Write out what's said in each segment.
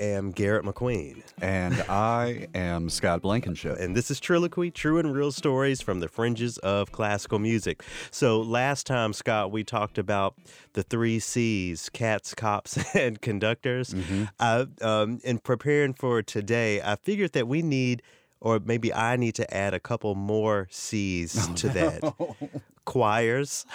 I am Garrett McQueen. And I am Scott Blankenship. And this is Triloquy, true and real stories from the fringes of classical music. So, last time, Scott, we talked about the three C's cats, cops, and conductors. Mm-hmm. Uh, um, in preparing for today, I figured that we need, or maybe I need to add a couple more C's oh, to that choirs.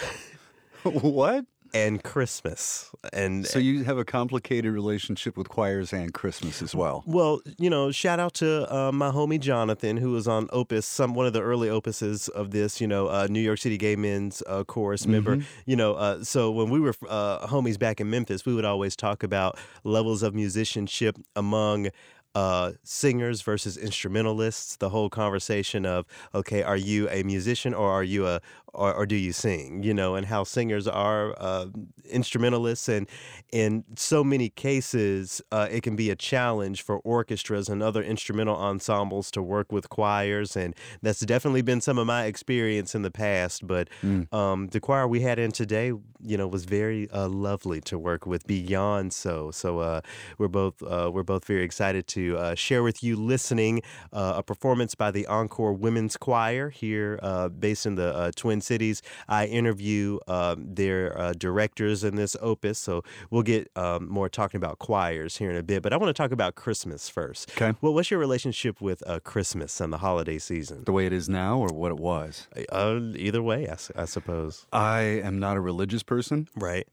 what? And Christmas. And so you have a complicated relationship with choirs and Christmas as well. Well, you know, shout out to uh, my homie Jonathan, who was on Opus, some one of the early opuses of this. You know, uh, New York City Gay Men's uh, Chorus mm-hmm. member. You know, uh, so when we were uh, homies back in Memphis, we would always talk about levels of musicianship among uh, singers versus instrumentalists, the whole conversation of, okay, are you a musician or are you a, or, or do you sing? You know, and how singers are uh, instrumentalists. And in so many cases, uh, it can be a challenge for orchestras and other instrumental ensembles to work with choirs. And that's definitely been some of my experience in the past. But mm. um, the choir we had in today, you know, was very uh, lovely to work with beyond so. So uh, we're both, uh, we're both very excited to uh, share with you listening uh, a performance by the Encore Women's Choir here, uh, based in the uh, Twin Cities. I interview um, their uh, directors in this opus, so we'll get um, more talking about choirs here in a bit. But I want to talk about Christmas first. Okay. Well, what's your relationship with Christmas and the holiday season? The way it is now, or what it was? either way, I, I suppose. I am not a religious person. Right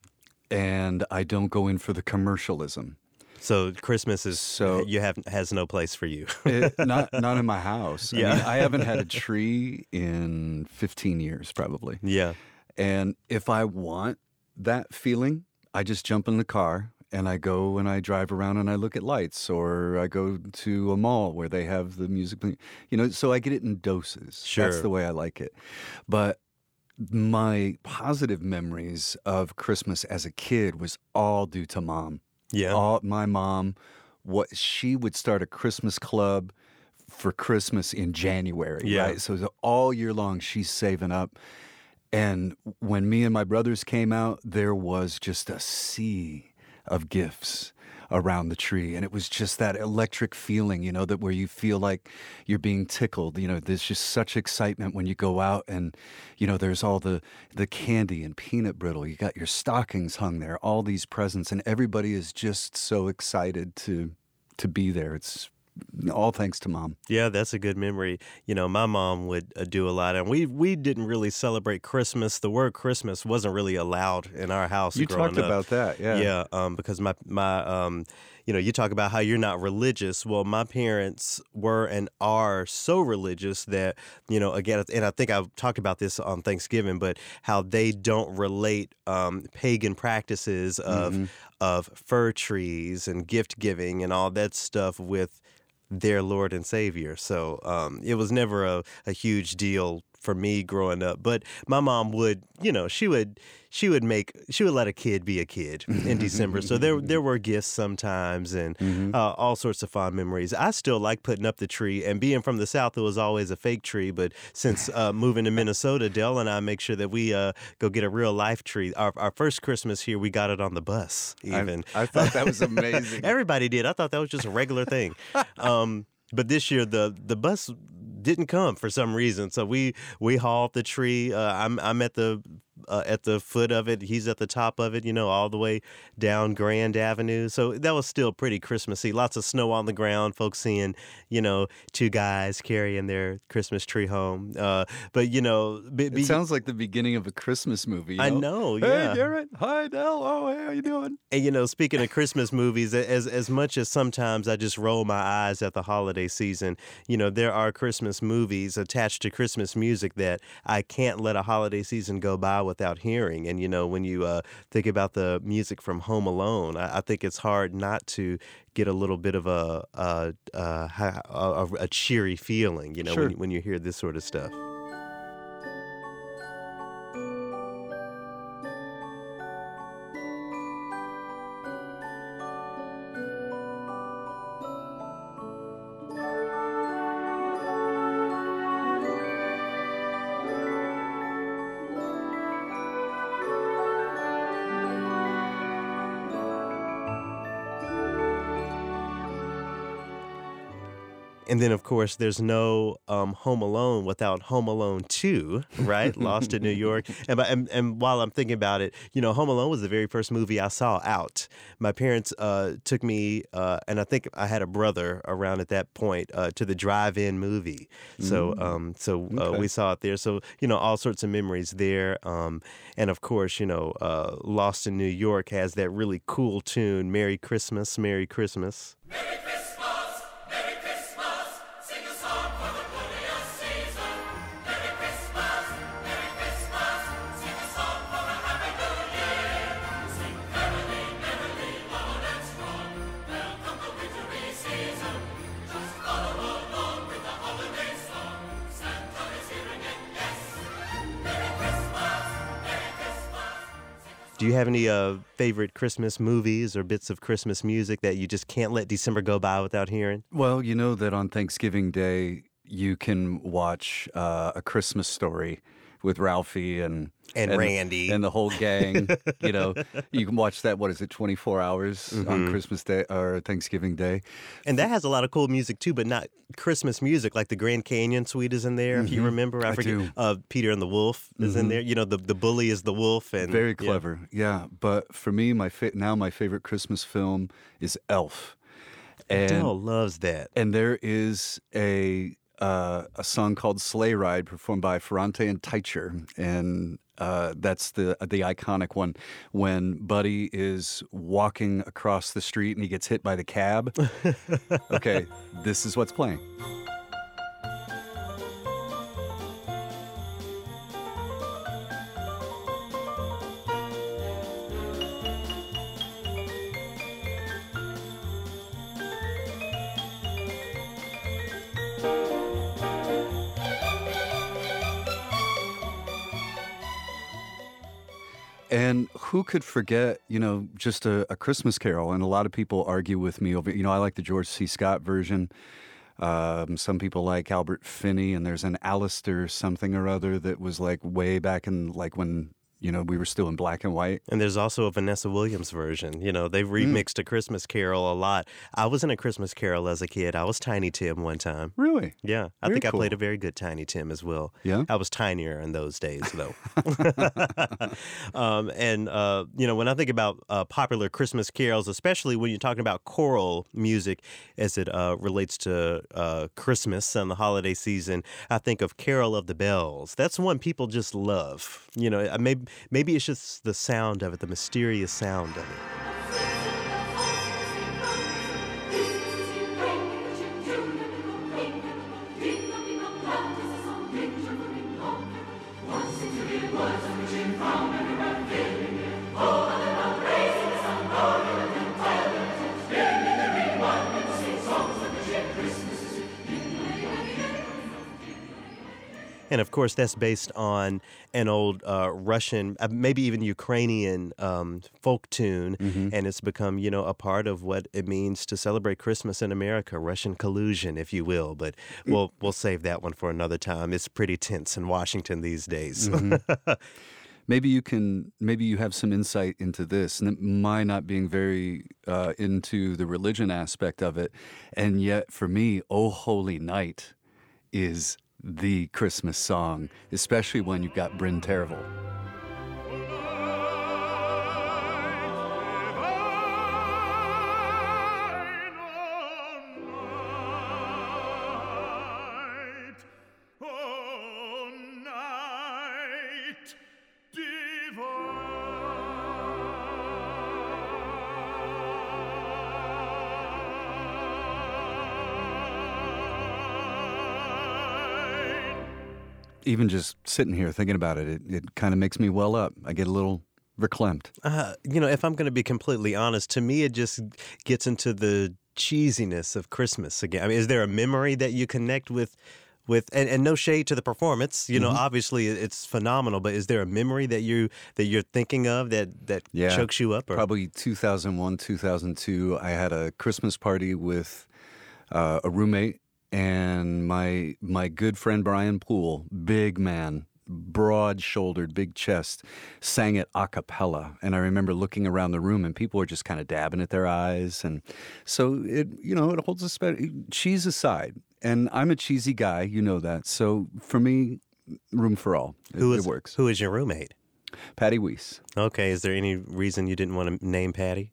and I don't go in for the commercialism. So Christmas is so you have has no place for you. it, not not in my house. Yeah, I, mean, I haven't had a tree in 15 years probably. Yeah, and if I want that feeling, I just jump in the car and I go and I drive around and I look at lights, or I go to a mall where they have the music. You know, so I get it in doses. Sure, that's the way I like it. But my positive memories of Christmas as a kid was all due to mom. Yeah. All, my mom, what she would start a Christmas club for Christmas in January. Yeah. Right. So all year long, she's saving up. And when me and my brothers came out, there was just a sea of gifts around the tree. And it was just that electric feeling, you know, that where you feel like you're being tickled. You know, there's just such excitement when you go out and, you know, there's all the, the candy and peanut brittle. You got your stockings hung there, all these presents, and everybody is just so excited to to be there. It's all thanks to mom. Yeah, that's a good memory. You know, my mom would uh, do a lot, and we we didn't really celebrate Christmas. The word Christmas wasn't really allowed in our house. You talked up. about that, yeah, yeah, um, because my my um, you know, you talk about how you're not religious. Well, my parents were and are so religious that you know, again, and I think I've talked about this on Thanksgiving, but how they don't relate um, pagan practices of mm-hmm. of fir trees and gift giving and all that stuff with their Lord and Savior. So um, it was never a, a huge deal for me growing up. But my mom would, you know, she would she would make she would let a kid be a kid in December. So there there were gifts sometimes and mm-hmm. uh, all sorts of fond memories. I still like putting up the tree and being from the south, it was always a fake tree. But since uh, moving to Minnesota, Dell and I make sure that we uh, go get a real life tree. Our, our first Christmas here, we got it on the bus. Even I, I thought that was amazing. Everybody did. I thought that was just a regular thing. Um, but this year the the bus didn't come for some reason. So we we hauled the tree. Uh, I'm I'm at the uh, at the foot of it. He's at the top of it. You know, all the way down Grand Avenue. So that was still pretty Christmassy. Lots of snow on the ground. Folks seeing you know two guys carrying their Christmas tree home. Uh, but you know, be, be, it sounds like the beginning of a Christmas movie. I know. Yeah. Hey, Garrett. Hi, Dell. Oh, hey, how are you doing? And you know, speaking of Christmas movies, as as much as sometimes I just roll my eyes at the holiday season, you know, there are Christmas movies attached to Christmas music that I can't let a holiday season go by without hearing. And, you know, when you uh, think about the music from Home Alone, I, I, think it's hard not to get a little bit of a, a, a, a cheery feeling, you know, sure. when, when you hear this sort of stuff. Then, of course, there's no um, Home Alone without Home Alone 2, right? Lost in New York. And, and, and while I'm thinking about it, you know, Home Alone was the very first movie I saw out. My parents uh, took me, uh, and I think I had a brother around at that point, uh, to the drive-in movie. So, mm. um, so uh, okay. we saw it there. So, you know, all sorts of memories there. Um, and of course, you know, uh, Lost in New York has that really cool tune, "Merry Christmas, Merry Christmas." Merry Christmas. Do you have any uh, favorite Christmas movies or bits of Christmas music that you just can't let December go by without hearing? Well, you know that on Thanksgiving Day, you can watch uh, A Christmas Story with Ralphie and and, and Randy and the whole gang. you know, you can watch that. What is it? Twenty four hours mm-hmm. on Christmas Day or Thanksgiving Day, and that has a lot of cool music too, but not Christmas music. Like the Grand Canyon Suite is in there. Mm-hmm. If you mm-hmm. remember, I, I forget. Uh, Peter and the Wolf is mm-hmm. in there. You know, the the bully is the wolf, and very clever. Yeah, yeah. but for me, my fa- now my favorite Christmas film is Elf. And, Adele loves that. And there is a uh, a song called "Sleigh Ride" performed by Ferrante and Teicher, and uh, that's the the iconic one when Buddy is walking across the street and he gets hit by the cab. okay, this is what's playing. And who could forget, you know, just a, a, Christmas Carol? And a lot of people argue with me over, you know, I like the George C. Scott version. Um, some people like Albert Finney, and there's an Alistair something or other that was like way back in like when you know, we were still in black and white. And there's also a Vanessa Williams version. You know, they've mm. remixed mm. a Christmas Carol a lot. I was in a Christmas Carol as a kid. I was Tiny Tim one time. Really? Yeah. I very think cool. I played a very good Tiny Tim as well. Yeah. I was tinier in those days, though. um, and, uh, you know, when I think about uh, popular Christmas carols, especially when you're talking about choral music as it uh, relates to uh, Christmas and the holiday season, I think of Carol of the Bells. That's one people just love. You know, maybe maybe it's just the sound of it, the mysterious sound of it. And of course, that's based on an old uh, Russian, uh, maybe even Ukrainian um, folk tune. Mm-hmm. And it's become, you know, a part of what it means to celebrate Christmas in America, Russian collusion, if you will. But mm. we'll, we'll save that one for another time. It's pretty tense in Washington these days. Mm-hmm. maybe you can maybe you have some insight into this and my not being very uh, into the religion aspect of it and yet for me oh holy night is the Christmas song, especially when you've got Bryn Terfel. Even just sitting here thinking about it, it, it kind of makes me well up. I get a little verklempt. Uh, you know, if I'm going to be completely honest, to me, it just gets into the cheesiness of Christmas again. I mean, is there a memory that you connect with? With and, and no shade to the performance, you know. Mm-hmm. Obviously, it's phenomenal. But is there a memory that you that you're thinking of that that yeah, chokes you up? Or? Probably 2001, 2002. I had a Christmas party with uh, a roommate and my my good friend Brian Poole, big man, broad shouldered, big chest, sang it a cappella. And I remember looking around the room and people were just kind of dabbing at their eyes. And so it, you know, it holds a special, cheese aside. And I'm a cheesy guy, you know that. So for me, room for all. It, Who is it works. Who is your roommate? Patty Weiss. Okay, is there any reason you didn't want to name Patty?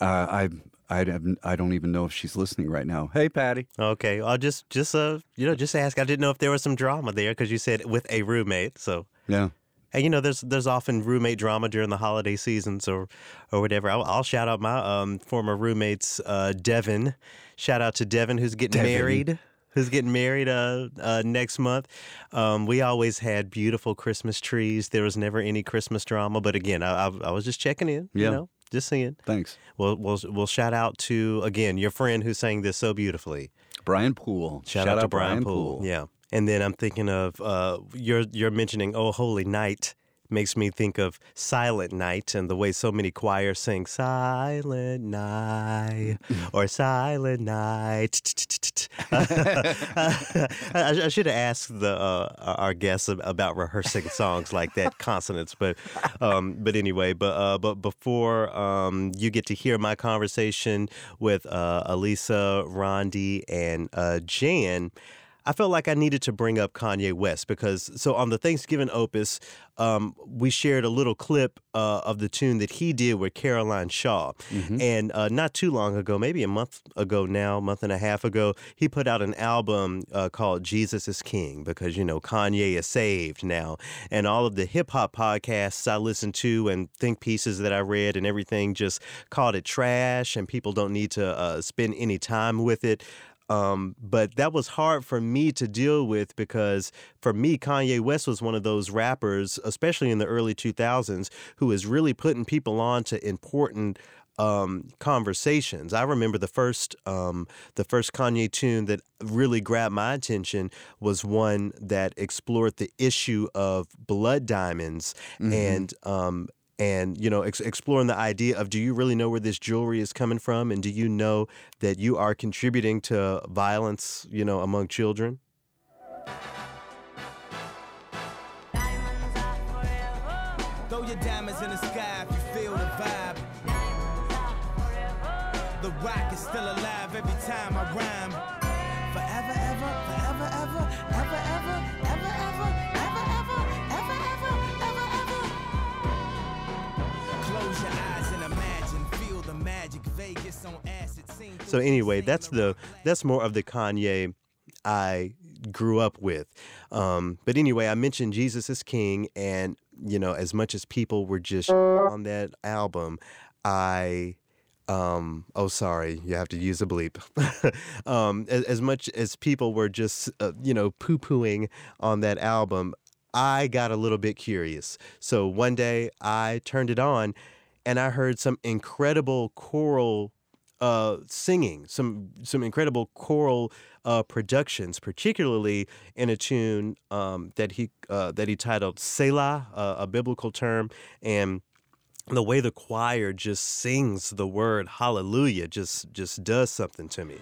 Uh, I I I don't even know if she's listening right now. Hey, Patty. Okay, I'll just just uh you know just ask. I didn't know if there was some drama there because you said with a roommate. So Yeah. and you know there's there's often roommate drama during the holiday seasons or or whatever. I'll, I'll shout out my um former roommates, uh, Devin. Shout out to Devin who's getting Devin. married. Who's getting married uh, uh, next month? Um, we always had beautiful Christmas trees. There was never any Christmas drama. But again, I, I, I was just checking in. Yeah. You know, just seeing. Thanks. We'll, we'll we'll shout out to again your friend who sang this so beautifully. Brian Poole. Shout, out, to Brian, Poole. Yeah, and then I'm thinking of uh, you're you're mentioning Oh Holy Night makes me think of Silent Night and the way so many choirs sing Silent Night or Silent Night. I, should have asked the uh, our guests about rehearsing songs like that, consonants. But um, but anyway, but uh, but before um, you get to hear my conversation with uh, Elisa, Rondi, and uh, Jan. I felt like I needed to bring up Kanye West because so on the Thanksgiving opus, um, we shared a little clip uh, of the tune that he did with Caroline Shaw, and uh, not too long ago, maybe a month ago now, month and a half ago, he put out an album uh, called "Jesus Is King" because you know Kanye is saved now, and all of the hip hop podcasts I listen to and think pieces that I read and everything just called it trash, and people don't need to uh, spend any time with it. Um, but that was hard for me to deal with because for me, Kanye West was one of those rappers, especially in the early 2000s, who was really putting people on to important um, conversations. I remember the first um, the first Kanye tune that really grabbed my attention was one that explored the issue of blood diamonds and um, and you know ex- exploring the idea of do you really know where this jewelry is coming from? And do you know that you are contributing to violence you know among children? Throw your diamonds in the sky if you feel the vibe. The rock is still alive so anyway that's the that's more of the kanye i grew up with. Um, but anyway i mentioned jesus is king and you know as much as people were just on that album i um oh sorry you have to use a bleep. Um as, as much as people were just uh, you know poo-pooing on that album i got a little bit curious. So one day i turned it on and i heard some incredible choral uh, singing, some some incredible choral uh, productions, particularly in a tune um, that he uh, that he titled "Selah," uh, a biblical term, and the way the choir just sings the word "Hallelujah" just just does something to me.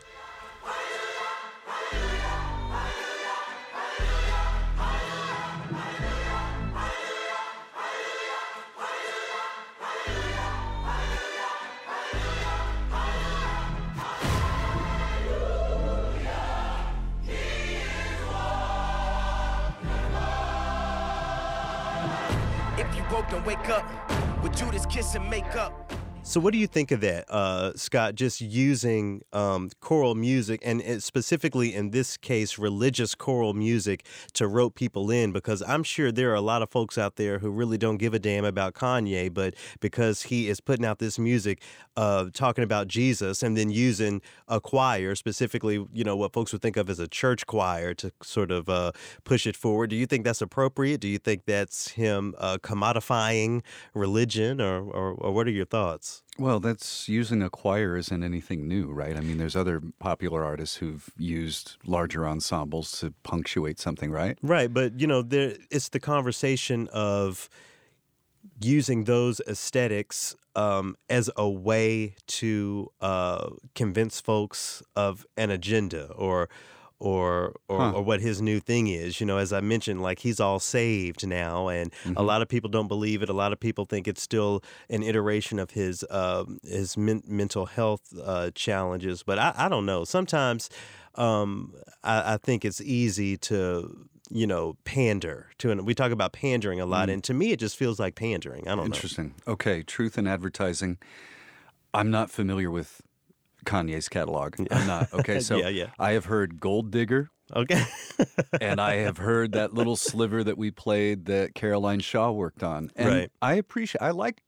wake up with Judas kissing makeup. So, what do you think of that, uh, Scott? Just using um, choral music, and it- specifically in this case, religious choral music to rope people in, because I'm sure there are a lot of folks out there who really don't give a damn about Kanye, but because he is putting out this music, uh, talking about Jesus, and then using a choir, specifically, you know, what folks would think of as a church choir, to sort of uh, push it forward. Do you think that's appropriate? Do you think that's him uh, commodifying religion, or, or, or what are your thoughts? Well, that's using a choir isn't anything new, right? I mean, there's other popular artists who've used larger ensembles to punctuate something, right? Right, but you know, there it's the conversation of using those aesthetics um, as a way to uh, convince folks of an agenda or or or, Huh. or what his new thing is. You know, as I mentioned, like he's all saved now, and Mm-hmm. a lot of people don't believe it. A lot of people think it's still an iteration of his um his men- mental health uh, challenges. But I, I don't know. Sometimes um, I, I think it's easy to you know pander to, and we talk about pandering a lot, and to me, it just feels like pandering. I don't know. Interesting. Okay, truth in advertising. I'm not familiar with Kanye's catalog. I'm not. Okay, so Yeah, yeah. I have heard Gold Digger, Okay. and I have heard that little sliver that we played that Caroline Shaw worked on. And Right. I appreciate. I liked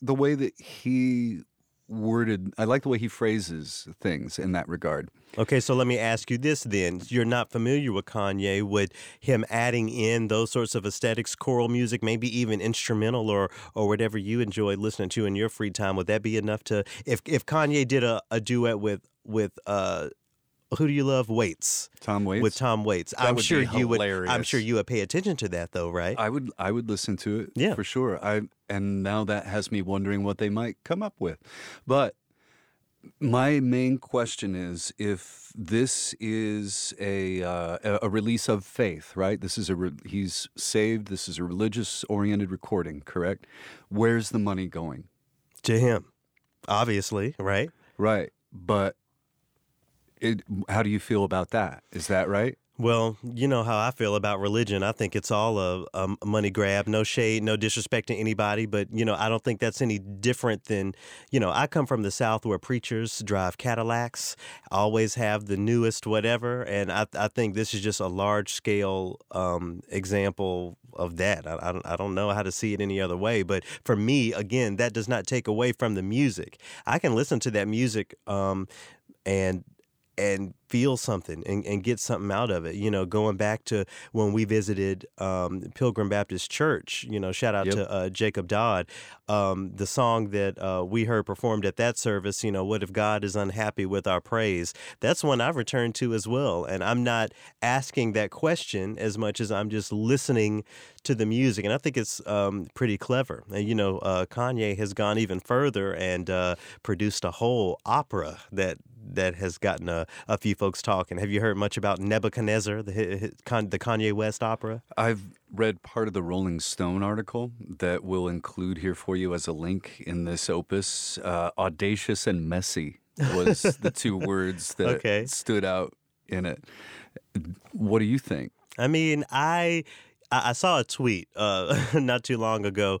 the way that he worded. I like the way he phrases things in that regard. Okay, so let me ask you this then. You're not familiar with Kanye. Would him adding in those sorts of aesthetics, choral music, maybe even instrumental or or whatever you enjoy listening to in your free time, would that be enough to if if Kanye did a, a duet with with uh who do you love? Waits. Tom Waits. With Tom Waits. That I'm sure you would I'm sure you would pay attention to that though, right? I would I would listen to it Yeah. for sure. I and now that has me wondering what they might come up with. But my main question is if this is a uh, a- release of faith, right? This is a re- he's saved. This is a religious oriented recording, correct? Where's the money going? to him. Obviously, right? Right, but it, how do you feel about that? Is that right? Well, you know how I feel about religion. I think it's all a, a money grab. No shade, no disrespect to anybody, but you know I don't think that's any different than you know. I come from the South where preachers drive Cadillacs, always have the newest whatever, and I, I think this is just a large scale um, example of that. I, I, don't, I don't know how to see it any other way, but for me, again, that does not take away from the music. I can listen to that music um, and and feel something and, and get something out of it. You know, going back to when we visited um, Pilgrim Baptist Church, you know, shout out Yep. to uh, Jacob Dodd. Um, the song that uh, we heard performed at that service, you know, What If God is Unhappy with Our Praise? That's one I've returned to as well. And I'm not asking that question as much as I'm just listening to the music. And I think it's um, pretty clever. And, you know, uh, Kanye has gone even further and uh, produced a whole opera that that has gotten a, a few folks talking. Have you heard much about Nebuchadnezzar, the, hi- hi- Con- the Kanye West opera? I've read part of the Rolling Stone article that we'll include here for you as a link in this opus. Uh, audacious and messy was the two words that Okay. stood out in it. What do you think? I mean, I I I saw a tweet uh, not too long ago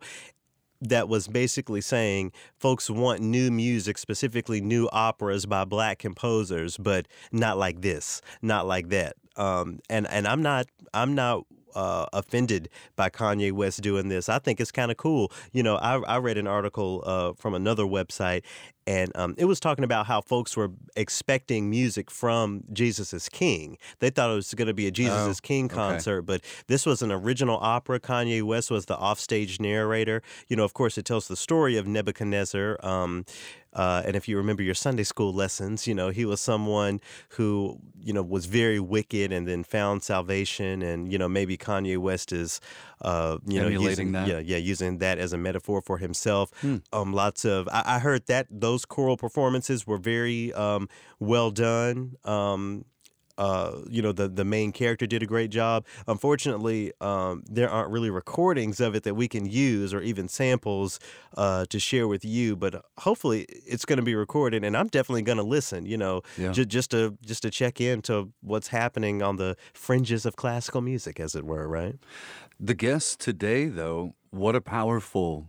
that was basically saying folks want new music, specifically new operas by black composers, but not like this, not like that. Um, and and I'm not I'm not uh, offended by Kanye West doing this. I think it's kind of cool. You know, I, I read an article uh, from another website, and um, it was talking about how folks were expecting music from Jesus is King. They thought it was going to be a Jesus Oh, is King okay. concert, but this was an original opera. Kanye West was the offstage narrator. You know, of course, it tells the story of Nebuchadnezzar. Um, uh, and if you remember your Sunday school lessons, you know, he was someone who, you know, was very wicked and then found salvation. And, you know, maybe Kanye West is, uh, you know, using, that. Yeah, yeah, using that as a metaphor for himself. Um, lots of, I, I heard that those choral performances were very um, well done. Um, uh, you know the the main character did a great job. Unfortunately, um, there aren't really recordings of it that we can use or even samples uh, to share with you. But hopefully, it's going to be recorded, and I'm definitely going to listen. You know, Yeah. ju- just to just to check into what's happening on the fringes of classical music, as it were. Right? The guests today, though, what a powerful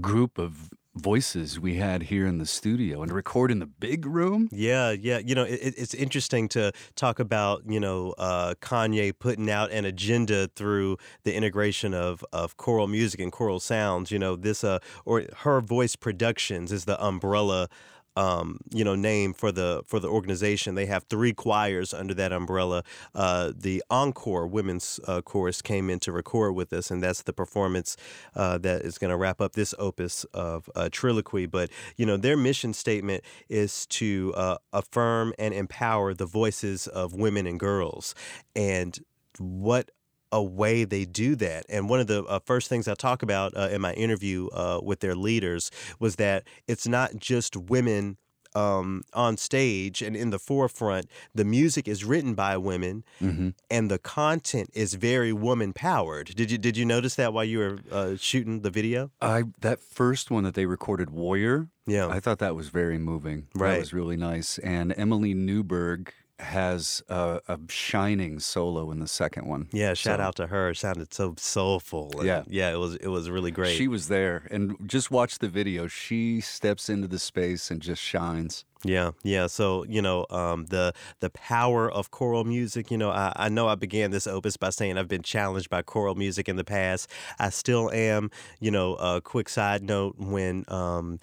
group of voices we had here in the studio and record in the big room. Yeah, yeah. You know, it, it- it's interesting to talk about, you know, uh, Kanye putting out an agenda through the integration of, of choral music and choral sounds. You know, this, uh, or her voice productions is the umbrella. Um, you know, name for the for the organization. They have three choirs under that umbrella. Uh, the Encore Women's uh, Chorus came in to record with us, and that's the performance uh, that is going to wrap up this opus of uh, Triloquy. But you know, their mission statement is to uh, affirm and empower the voices of women and girls, and what a way they do that. And one of the uh, first things I talk about uh, in my interview uh, with their leaders was that it's not just women um, on stage and in the forefront, the music is written by women, Mm-hmm. and the content is very woman powered. Did you did you notice that while you were uh, shooting the video? I that first one that they recorded, Warrior. Yeah. I thought that was very moving. Right. That was really nice. And Emily Newberg has a, a shining solo in the second one. Yeah, shout So out to her. It sounded so soulful. and Yeah. yeah, it was it was really great. She was there, and just watch the video. She steps into the space and just shines. Yeah, yeah. So you know, um, the the power of choral music. You know, I, I know I began this opus by saying I've been challenged by choral music in the past. I still am. You know, a quick side note when um,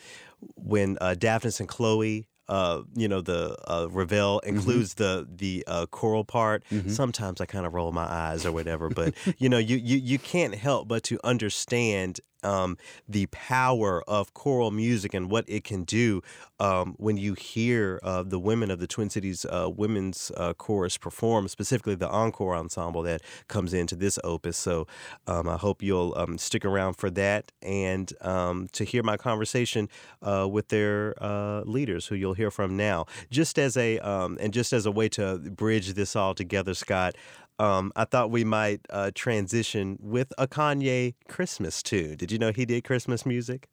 when uh, Daphnis and Chloe. Uh, you know the uh, Ravel includes the the uh, choral part. Sometimes I kind of roll my eyes or whatever, but you know you, you you can't help but to understand um, the power of choral music and what it can do um, when you hear uh, the women of the Twin Cities uh, Women's uh, Chorus perform, specifically the encore ensemble that comes into this opus. So um, I hope you'll um, stick around for that and um, to hear my conversation uh, with their uh, leaders, who you'll hear from now. Just as a um, and just as a way to bridge this all together, Scott. Um, I thought we might uh, transition with a Kanye Christmas tune. Did you know he did Christmas music?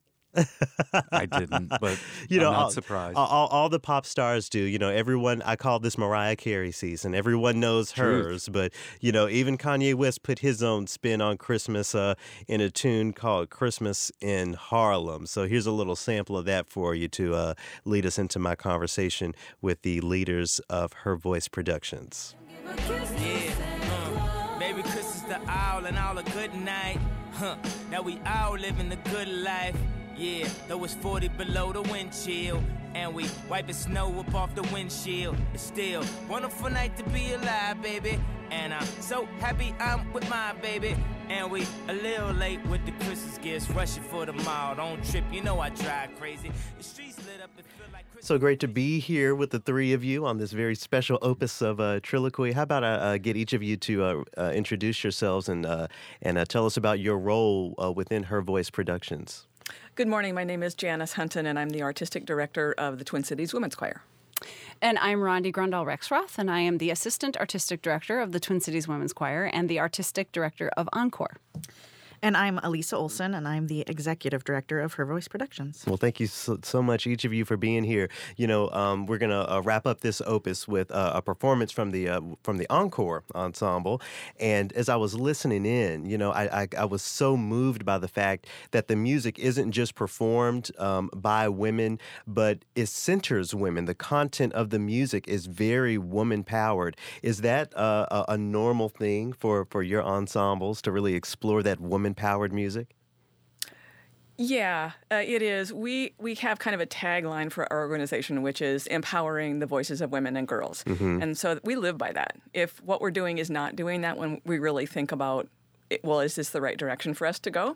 I didn't, but You know, I'm not all, surprised. All, all, all the pop stars do. You know, everyone. I call this Mariah Carey season. Everyone knows Truth. hers, but you know, even Kanye West put his own spin on Christmas uh, in a tune called "Christmas in Harlem." So here's a little sample of that for you to uh, lead us into my conversation with the leaders of Her Voice Productions. Yeah, To all and all a good night. Huh, now we all living the good life. Yeah, though it's 40 below the wind chill. And we wiping snow up off the windshield. It's still wonderful night to be alive, baby. And I'm so happy I'm with my baby. And we a little late with the Christmas gifts, rushing for the mall. Don't trip, you know I drive crazy. The streets lit up, it feel like Christmas. So great to be here with the three of you on this very special opus of uh, Triloquy. How about I uh, get each of you to uh, uh, introduce yourselves and uh, and uh, tell us about your role uh, within Her Voice Productions. Good morning. My name is Janice Hunton, and I'm the artistic director of the Twin Cities Women's Choir. And I'm Rondi Grundall Rexroth, and I am the assistant artistic director of the Twin Cities Women's Choir and the artistic director of Encore. And I'm Elisa Olson, and I'm the executive director of Her Voice Productions. Well, thank you so, so much, each of you, for being here. You know, um, we're gonna uh, wrap up this opus with uh, a performance from the uh, from the encore ensemble. And as I was listening in, you know, I, I, I was so moved by the fact that the music isn't just performed um, by women, but it centers women. The content of the music is very woman powered. Is that uh, a, a normal thing for for your ensembles to really explore that woman powered music? Yeah, uh, it is. We we have kind of a tagline for our organization, which is empowering the voices of women and girls, and so we live by that. If what we're doing is not doing that, when we really think about, it, well, is this the right direction for us to go?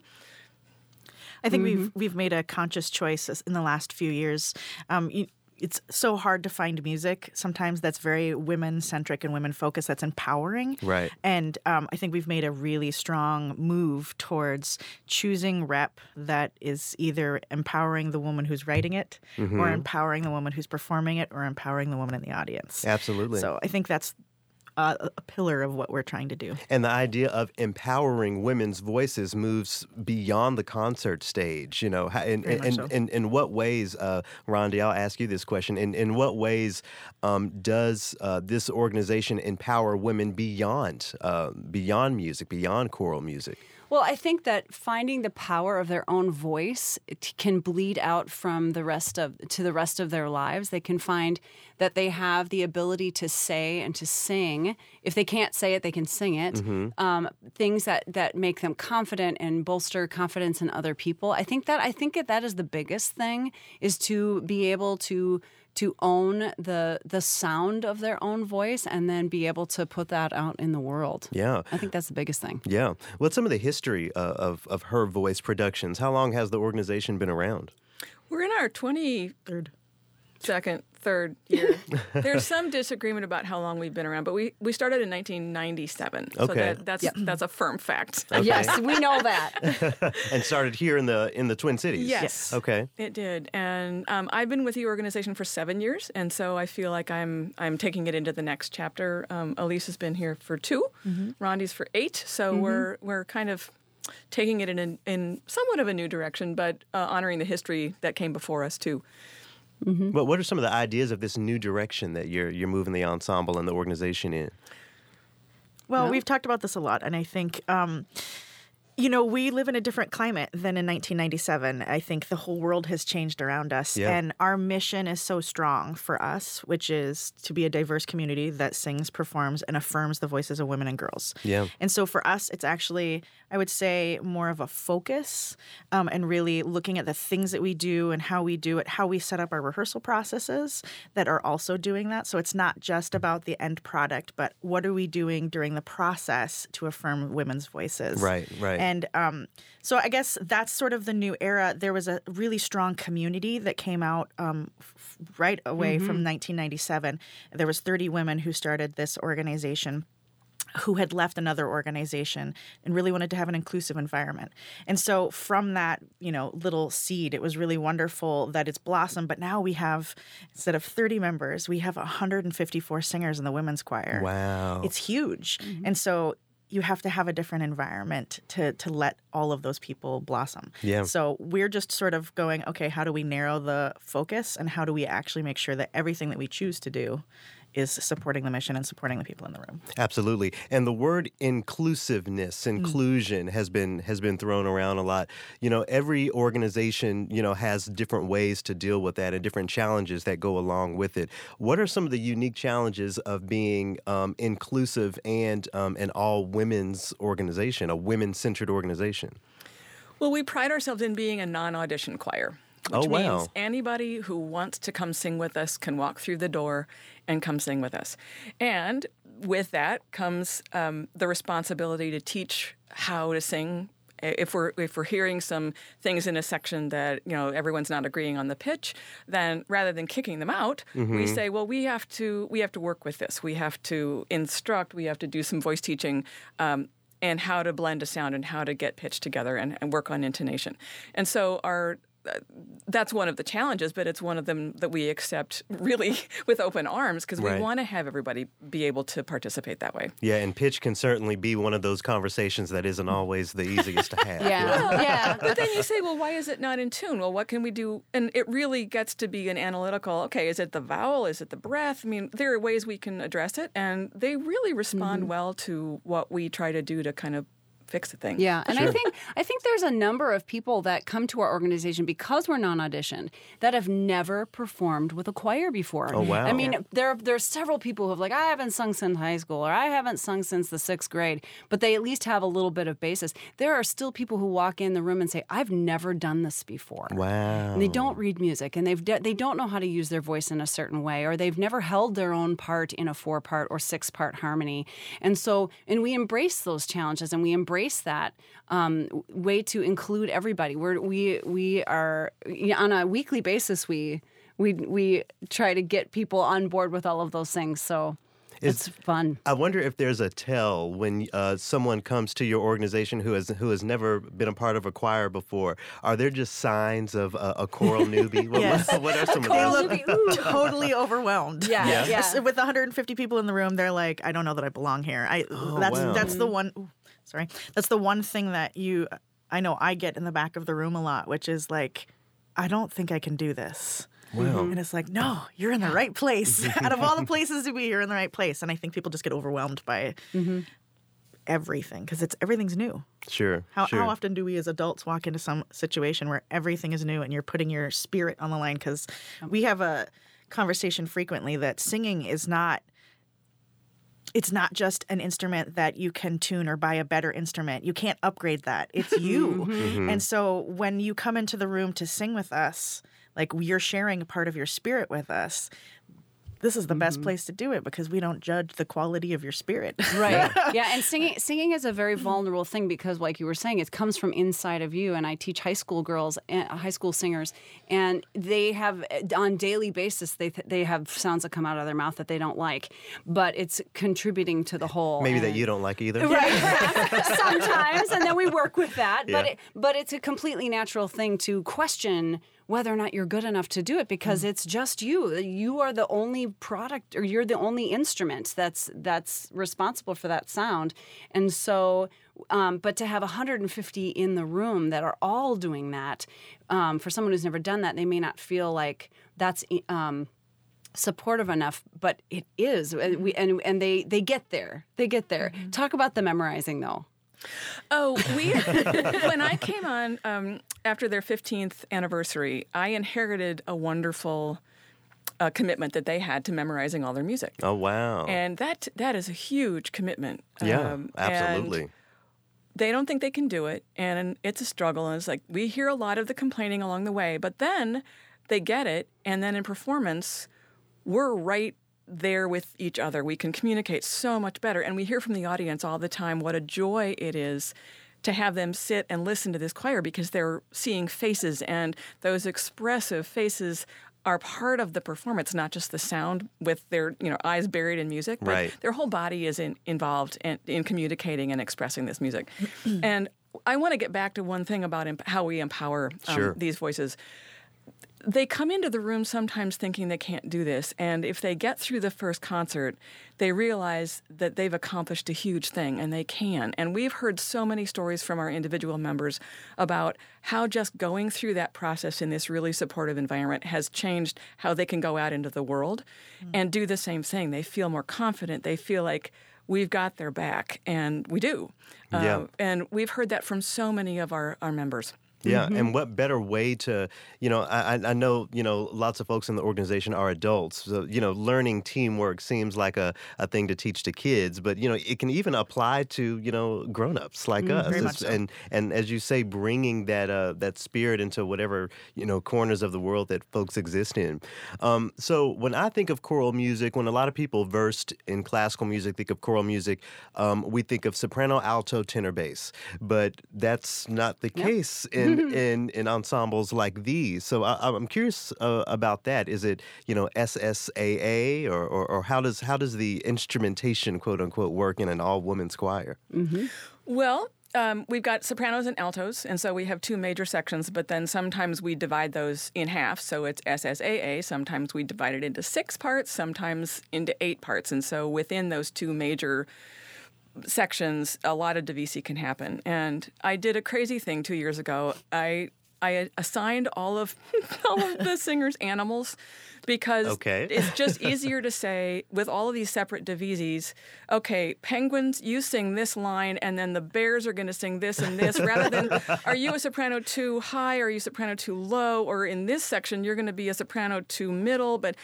I think we've we've made a conscious choice in the last few years. Um, you, it's so hard to find music sometimes that's very women centric and women focused that's empowering Right. and um, i think we've made a really strong move towards choosing rep that is either empowering the woman who's writing it or empowering the woman who's performing it or empowering the woman in the audience Absolutely. so i think that's uh, a pillar of what we're trying to do And the idea of empowering women's voices moves beyond the concert stage. You know, in in, so. in, in what ways, uh, Rondi? I'll ask you this question. In in what ways um, does uh, this organization empower women beyond uh, beyond music, beyond choral music? Well, I think that finding the power of their own voice can bleed out from the rest of to the rest of their lives. They can find that they have the ability to say and to sing. If they can't say it, they can sing it. Um, things that that make them confident and bolster confidence in other people. I think that I think that that is the biggest thing is to be able to to own the the sound of their own voice and then be able to put that out in the world. Yeah. I think that's the biggest thing. Yeah. What's some of the history uh, of of her voice productions? How long has the organization been around? We're in our 23rd second, third year. There's some disagreement about how long we've been around, but we, we started in 1997. So Okay. that, that's that's a firm fact. Yes, we know that. and started here in the in the Twin Cities. Yes. Okay. It did, and um, I've been with the organization for seven years, and so I feel like I'm I'm taking it into the next chapter. Um, Elise has been here for 2 Rondi's for eight, so we're we're kind of taking it in in, in somewhat of a new direction, but uh, honoring the history that came before us too. But what are some of the ideas of this new direction that you're you're moving the ensemble and the organization in? Well, we've talked about this a lot, and I think. Um, you know, we live in a different climate than in 1997. I think the whole world has changed around us. Yeah. And our mission is so strong for us, which is to be a diverse community that sings, performs, and affirms the voices of women and girls. Yeah. And so for us, it's actually, I would say, more of a focus um, and really looking at the things that we do and how we do it, how we set up our rehearsal processes that are also doing that. So it's not just about the end product, but what are we doing during the process to affirm women's voices? Right, right. And um, so I guess that's sort of the new era. There was a really strong community that came out um, f- right away from 1997. There was 30 women who started this organization who had left another organization and really wanted to have an inclusive environment. And so from that, you know, little seed, it was really wonderful that it's blossomed, but now we have instead of 30 members, we have 154 singers in the women's choir. Wow. It's huge. And so you have to have a different environment to to let all of those people blossom. Yeah. So we're just sort of going, okay, how do we narrow the focus and how do we actually make sure that everything that we choose to do is supporting the mission and supporting the people in the room. Absolutely. And the word inclusiveness, Mm. inclusion has been has been thrown around a lot. You know, every organization, you know, has different ways to deal with that and different challenges that go along with it. What are some of the unique challenges of being um, inclusive and um, an all women's organization, a women centered organization? Well, we pride ourselves in being a non-audition choir. Which Oh, wow. means anybody who wants to come sing with us can walk through the door and come sing with us. And with that comes um, the responsibility to teach how to sing. If we're if we're hearing some things in a section that you know everyone's not agreeing on the pitch, then rather than kicking them out, we say, well, we have to we have to work with this. We have to instruct. We have to do some voice teaching. Um, and how to blend a sound and how to get pitch together and, and work on intonation. And so our that's one of the challenges, but it's one of them that we accept really with open arms because Right. we want to have everybody be able to participate that way. Yeah, and pitch can certainly be one of those conversations that isn't always the easiest to have. Yeah. yeah. But then you say, well, why is it not in tune? Well, what can we do? And it really gets to be an analytical. Okay, is it the vowel? Is it the breath? I mean, there are ways we can address it, and they really respond mm-hmm. well to what we try to do to kind of fix the thing. Yeah, and I think I think there's a number of people that come to our organization because we're non-auditioned that have never performed with a choir before. Oh, wow. I mean, there there's several people who have like I haven't sung since high school or I haven't sung since the sixth grade, but they at least have a little bit of basis. There are still people who walk in the room and say I've never done this before. Wow. And they don't read music, and they've de- they don't know how to use their voice in a certain way, or they've never held their own part in a four part or six part harmony. And so, and we embrace those challenges, and we embrace that um, way to include everybody. We're, we we are on a weekly basis. We we we try to get people on board with all of those things. So. it's fun. I wonder if there's a tell when uh, someone comes to your organization who has who has never been a part of a choir before. Are there just signs of uh, a choral newbie? What, Yes. what are some of They those? look totally overwhelmed. Yeah, Yeah. yeah. With 150 people in the room, they're like, I don't know that I belong here. I that's wow. that's the one. Ooh, sorry, that's the one thing that you. I know I get in the back of the room a lot, which is like, I don't think I can do this. Wow. Mm-hmm. And it's like, no, you're in the right place. Out of all the places to be, you're in the right place. And I think people just get overwhelmed by mm-hmm. everything because it's everything's new. Sure. How, sure. how often do we as adults walk into some situation where everything is new and you're putting your spirit on the line? Because we have a conversation frequently that singing is not. It's not just an instrument that you can tune or buy a better instrument. You can't upgrade that. It's you. Mm-hmm. Mm-hmm. And so when you come into the room to sing with us, like you're sharing a part of your spirit with us, this is the best Mm-hmm. place to do it because we don't judge the quality of your spirit. Right. yeah, and singing singing is a very vulnerable thing because like you were saying it comes from inside of you and I teach high school girls and high school singers and they have on daily basis they they have sounds that come out of their mouth that they don't like, but it's contributing to the whole. Maybe that you don't like either. Right, sometimes, and then we work with that. But Yeah. it, but it's a completely natural thing to question whether or not you're good enough to do it because it's just you. You are the only product, or you're the only instrument that's that's responsible for that sound. And so, um, but to have 150 in the room that are all doing that, um, for someone who's never done that, they may not feel like that's. Um, supportive enough but it is and we and, and they they get there they get there talk about the memorizing though Oh, we when I came on um, after their 15th anniversary, I inherited a wonderful uh, commitment that they had to memorizing all their music, Oh wow. and that that is a huge commitment. yeah, Um, absolutely. they don't think they can do it, and it's a struggle. And it's like we hear a lot of the complaining along the way, but then they get it, and then in performance, we're right there with each other. We can communicate so much better, and we hear from the audience all the time what a joy it is to have them sit and listen to this choir because they're seeing faces, and those expressive faces are part of the performance, not just the sound with their you know eyes buried in music, but Right. their whole body is in, involved in, in communicating and expressing this music. and I want to get back to one thing about emp- how we empower um, Sure. these voices. They come into the room sometimes thinking they can't do this, and if they get through the first concert, they realize that they've accomplished a huge thing and they can. And we've heard so many stories from our individual members about how just going through that process in this really supportive environment has changed how they can go out into the world and do the same thing. They feel more confident. They feel like we've got their back, and we do. Yeah. Uh, and we've heard that from so many of our, our members. Yeah, Mm-hmm. and what better way to, you know, I, I- know, you know, lots of folks in the organization are adults. So, you know, learning teamwork seems like a, a thing to teach to kids, but, you know, it can even apply to, you know, grown-ups like us. Mm, much so. And and as you say, bringing that uh, that spirit into whatever, you know, corners of the world that folks exist in. Um, so when I think of choral music, when a lot of people versed in classical music think of choral music, um, we think of soprano, alto, tenor, bass. But that's not the case in, in in ensembles like these. So I, I'm curious uh, about that. Is it you know SSAA or, or or how does how does the instrumentation quote unquote work in an all women's choir? Well, um, we've got sopranos and altos, and so we have two major sections, but then sometimes we divide those in half. So it's SSAA. Sometimes we divide it into six parts, sometimes into eight parts. And so within those two major sections, a lot of divisi can happen. And I did a crazy thing two years ago. I I assigned all of all of the singers animals because Okay. it's just easier to say with all of these separate divises. Okay, penguins, you sing this line, and then the bears are going to sing this and this. Rather than, are you a soprano too high? Or are you soprano too low? Or in this section, you're going to be a soprano too middle. But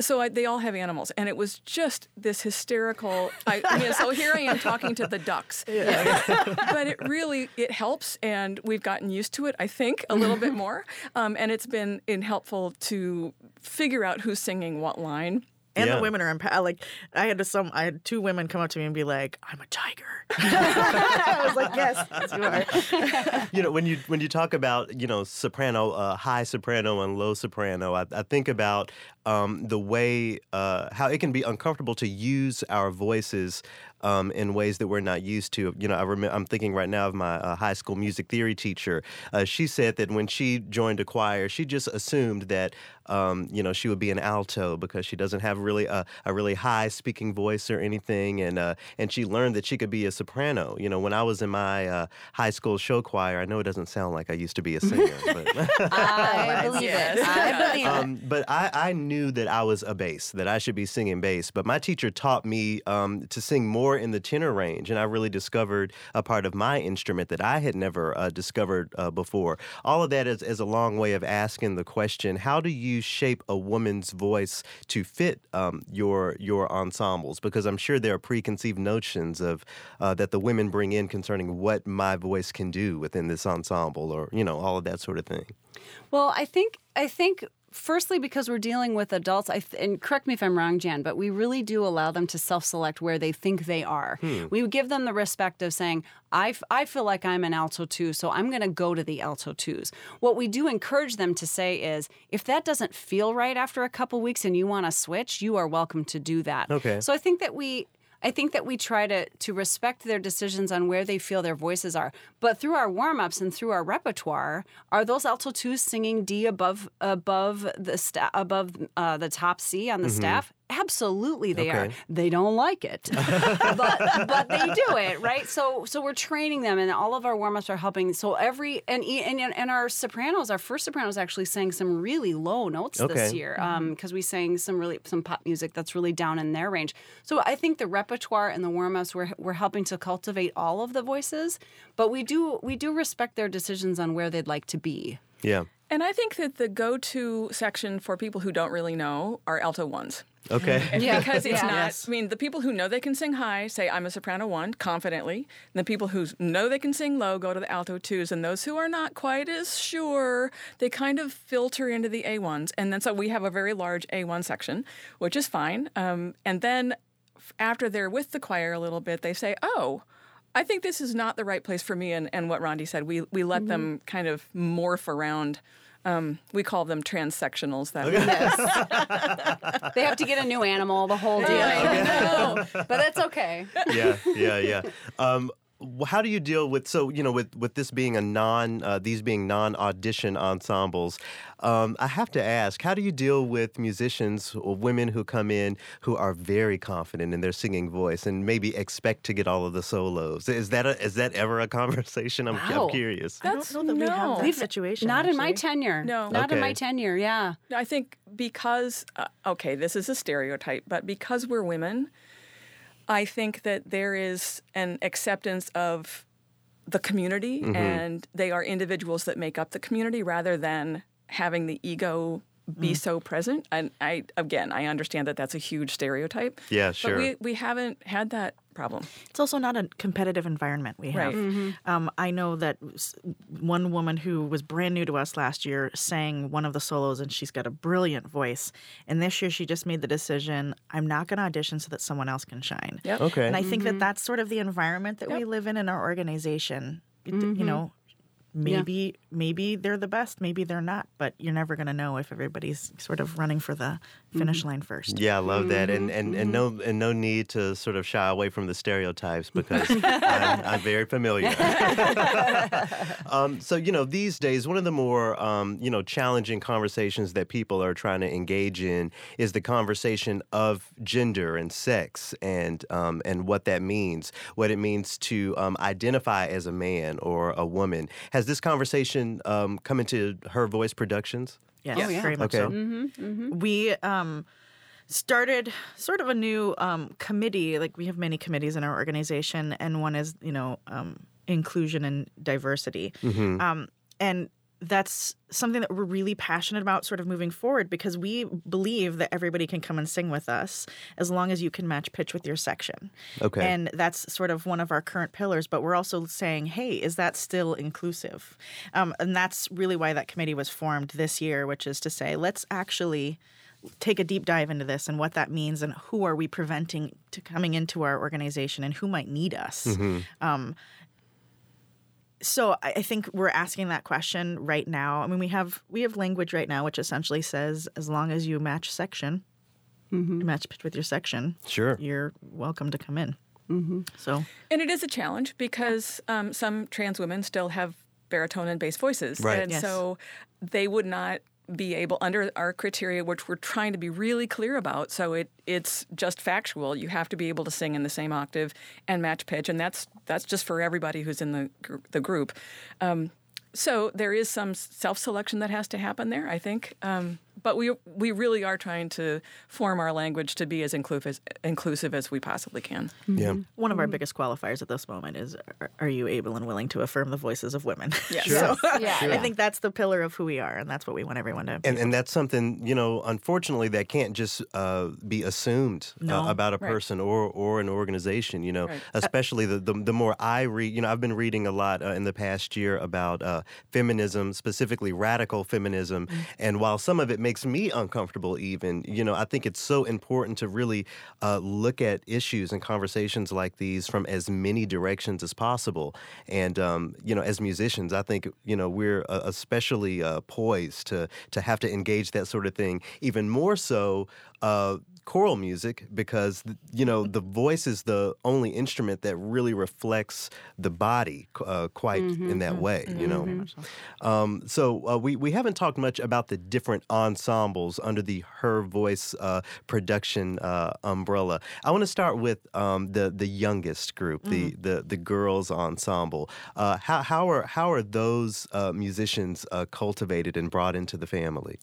so I, they all have animals, and it was just this hysterical. I, I mean, so here I am talking to the ducks, but it really it helps, and we've gotten used to it. I think a little bit more, um, and it's been in helpful to figure out who's singing what line. And Yeah. the women are empowered. Like I had to some, I had two women come up to me and be like, "I'm a tiger." I was like, "Yes, yes, you are." you know when you when you talk about you know soprano uh, high soprano and low soprano i, I think about um, the way uh, how it can be uncomfortable to use our voices um, in ways that we're not used to you know I remember I'm thinking right now of my uh, high school music theory teacher uh, she said that when she joined a choir she just assumed that um, you know she would be an alto because she doesn't have really a, a really high speaking voice or anything and uh, and she learned that she could be a soprano you know when I was in my uh, high school show choir I know it doesn't sound like I used to be a singer but I believe yes. it. I believe it. um, but I, I knew that I was a bass, that I should be singing bass. But my teacher taught me um, to sing more in the tenor range, and I really discovered a part of my instrument that I had never uh, discovered uh, before. All of that is, is a long way of asking the question: How do you shape a woman's voice to fit um, your your ensembles? Because I'm sure there are preconceived notions of uh, that the women bring in concerning what my voice can do within this ensemble, or you know, all of that sort of thing. Well, I think I think firstly because we're dealing with adults. I th- and correct me if I'm wrong, Jan, but we really do allow them to self-select where they think they are. Hmm. We give them the respect of saying, I, f- I feel like I'm an alto two, so I'm going to go to the alto twos. What we do encourage them to say is, if that doesn't feel right after a couple weeks and you want to switch, you are welcome to do that. Okay. So I think that we I think that we try to to respect their decisions on where they feel their voices are. But through our warm ups and through our repertoire, are those alto twos singing D above above the sta- above uh, the top C on the staff? Absolutely, they are. They don't like it, but but they do it right. So so we're training them, and all of our warm ups are helping. So every and e- and and our sopranos, our first sopranos actually sang some really low notes this Okay. year mm-hmm. um, because we sang some really some pop music that's really down in their range. So I think the repertoire and the warm ups we're, we're helping to cultivate all of the voices, but we do we do respect their decisions on where they'd like to be. Yeah. And I think that the go-to section for people who don't really know are alto ones. Okay. Yeah. Because it's Yeah. not, Yes. I mean, the people who know they can sing high say, I'm a soprano one, confidently. And the people who know they can sing low go to the alto twos. And those who are not quite as sure, they kind of filter into the A1s. And then so we have a very large A1 section, which is fine. Um, and then after they're with the choir a little bit, they say, oh, I think this is not the right place for me. And, and what Rondi said, we, we let them kind of morph around. Um, we call them transsectionals. That They have to get a new animal, the whole deal. I know. but that's okay. yeah, yeah, yeah. Um, wh- how do you deal with so you know with with this being a non uh, these being non audition ensembles? Um, I have to ask, how do you deal with musicians or women who come in who are very confident in their singing voice and maybe expect to get all of the solos? Is that a, is that ever a conversation? I'm, Wow. I'm curious. I don't know that we have no. that We've- situation. Not in my tenure. No. Not in my tenure, yeah. I think because, uh, okay, this is a stereotype, but because we're women, I think that there is an acceptance of the community mm-hmm. and they are individuals that make up the community rather than having the ego be mm. so present. And I, again, I understand that that's a huge stereotype. Yeah, sure. But we, we haven't had that problem. It's also not a competitive environment we have. Right. Um, I know that one woman who was brand new to us last year sang one of the solos, and she's got a brilliant voice. And this year, she just made the decision: I'm not going to audition so that someone else can shine. Yep. Okay. And I think that mm-hmm. that's sort of the environment that we live in in our organization. It- You mm-hmm. know, maybe maybe they're the best, maybe they're not, but you're never going to know if everybody's sort of running for the finish line first. Yeah, I love that, and and, and no and no need to sort of shy away from the stereotypes because I'm, I'm very familiar. um, so you know, these days, one of the more um, you know challenging conversations that people are trying to engage in is the conversation of gender and sex and um, and what that means, what it means to um, identify as a man or a woman. Has this conversation um, come into her voice productions? Yes, Oh, yeah. very much Okay. so. Mm-hmm, We um, started sort of a new um, committee. Like we have many committees in our organization, and one is you know um, inclusion and diversity, Mm-hmm. um, and that's something that we're really passionate about sort of moving forward because we believe that everybody can come and sing with us as long as you can match pitch with your section. Okay. And that's sort of one of our current pillars, but we're also saying, hey, is that still inclusive? Um, and that's really why that committee was formed this year, which is to say, let's actually take a deep dive into this and what that means and who are we preventing to coming into our organization and who might need us. Um, so I, I think we're asking that question right now. I mean, we have we have language right now which essentially says as long as you match section, you match pitch with your section, Sure. you're welcome to come in. Mm-hmm. So And it is a challenge because um, some trans women still have baritone and bass voices. Right. And Yes. so they would not be able, under our criteria, which we're trying to be really clear about, so it, it's just factual. You have to be able to sing in the same octave and match pitch, and that's that's just for everybody who's in the the group. Um, so there is some self selection that has to happen there, I think. Um, but we we really are trying to form our language to be as inclusive as, inclusive as we possibly can. Yeah. one of our biggest qualifiers at this moment is are, are you able and willing to affirm the voices of women? Yes. so Yeah, I think that's the pillar of who we are, and that's what we want everyone to. And, and that's something you know. Unfortunately, that can't just uh, be assumed No. uh, about a Right. person or or an organization. You know, Right. especially the, the the more I read. You know, I've been reading a lot uh, in the past year about uh, feminism, specifically radical feminism. And while some of it may makes me uncomfortable. Even you know, I think it's so important to really uh, look at issues and conversations like these from as many directions as possible. And um, you know, as musicians, I think you know we're uh, especially uh, poised to to have to engage that sort of thing. Even more so. Choral music because you know the voice is the only instrument that really reflects the body uh, quite Mm-hmm, in that way you know? um, so uh, we, we haven't talked much about the different ensembles under the her voice uh, production uh, umbrella. I want to start with um, the the youngest group the, the the girls ensemble. Uh, how, how are how are those uh, musicians uh, cultivated and brought into the family?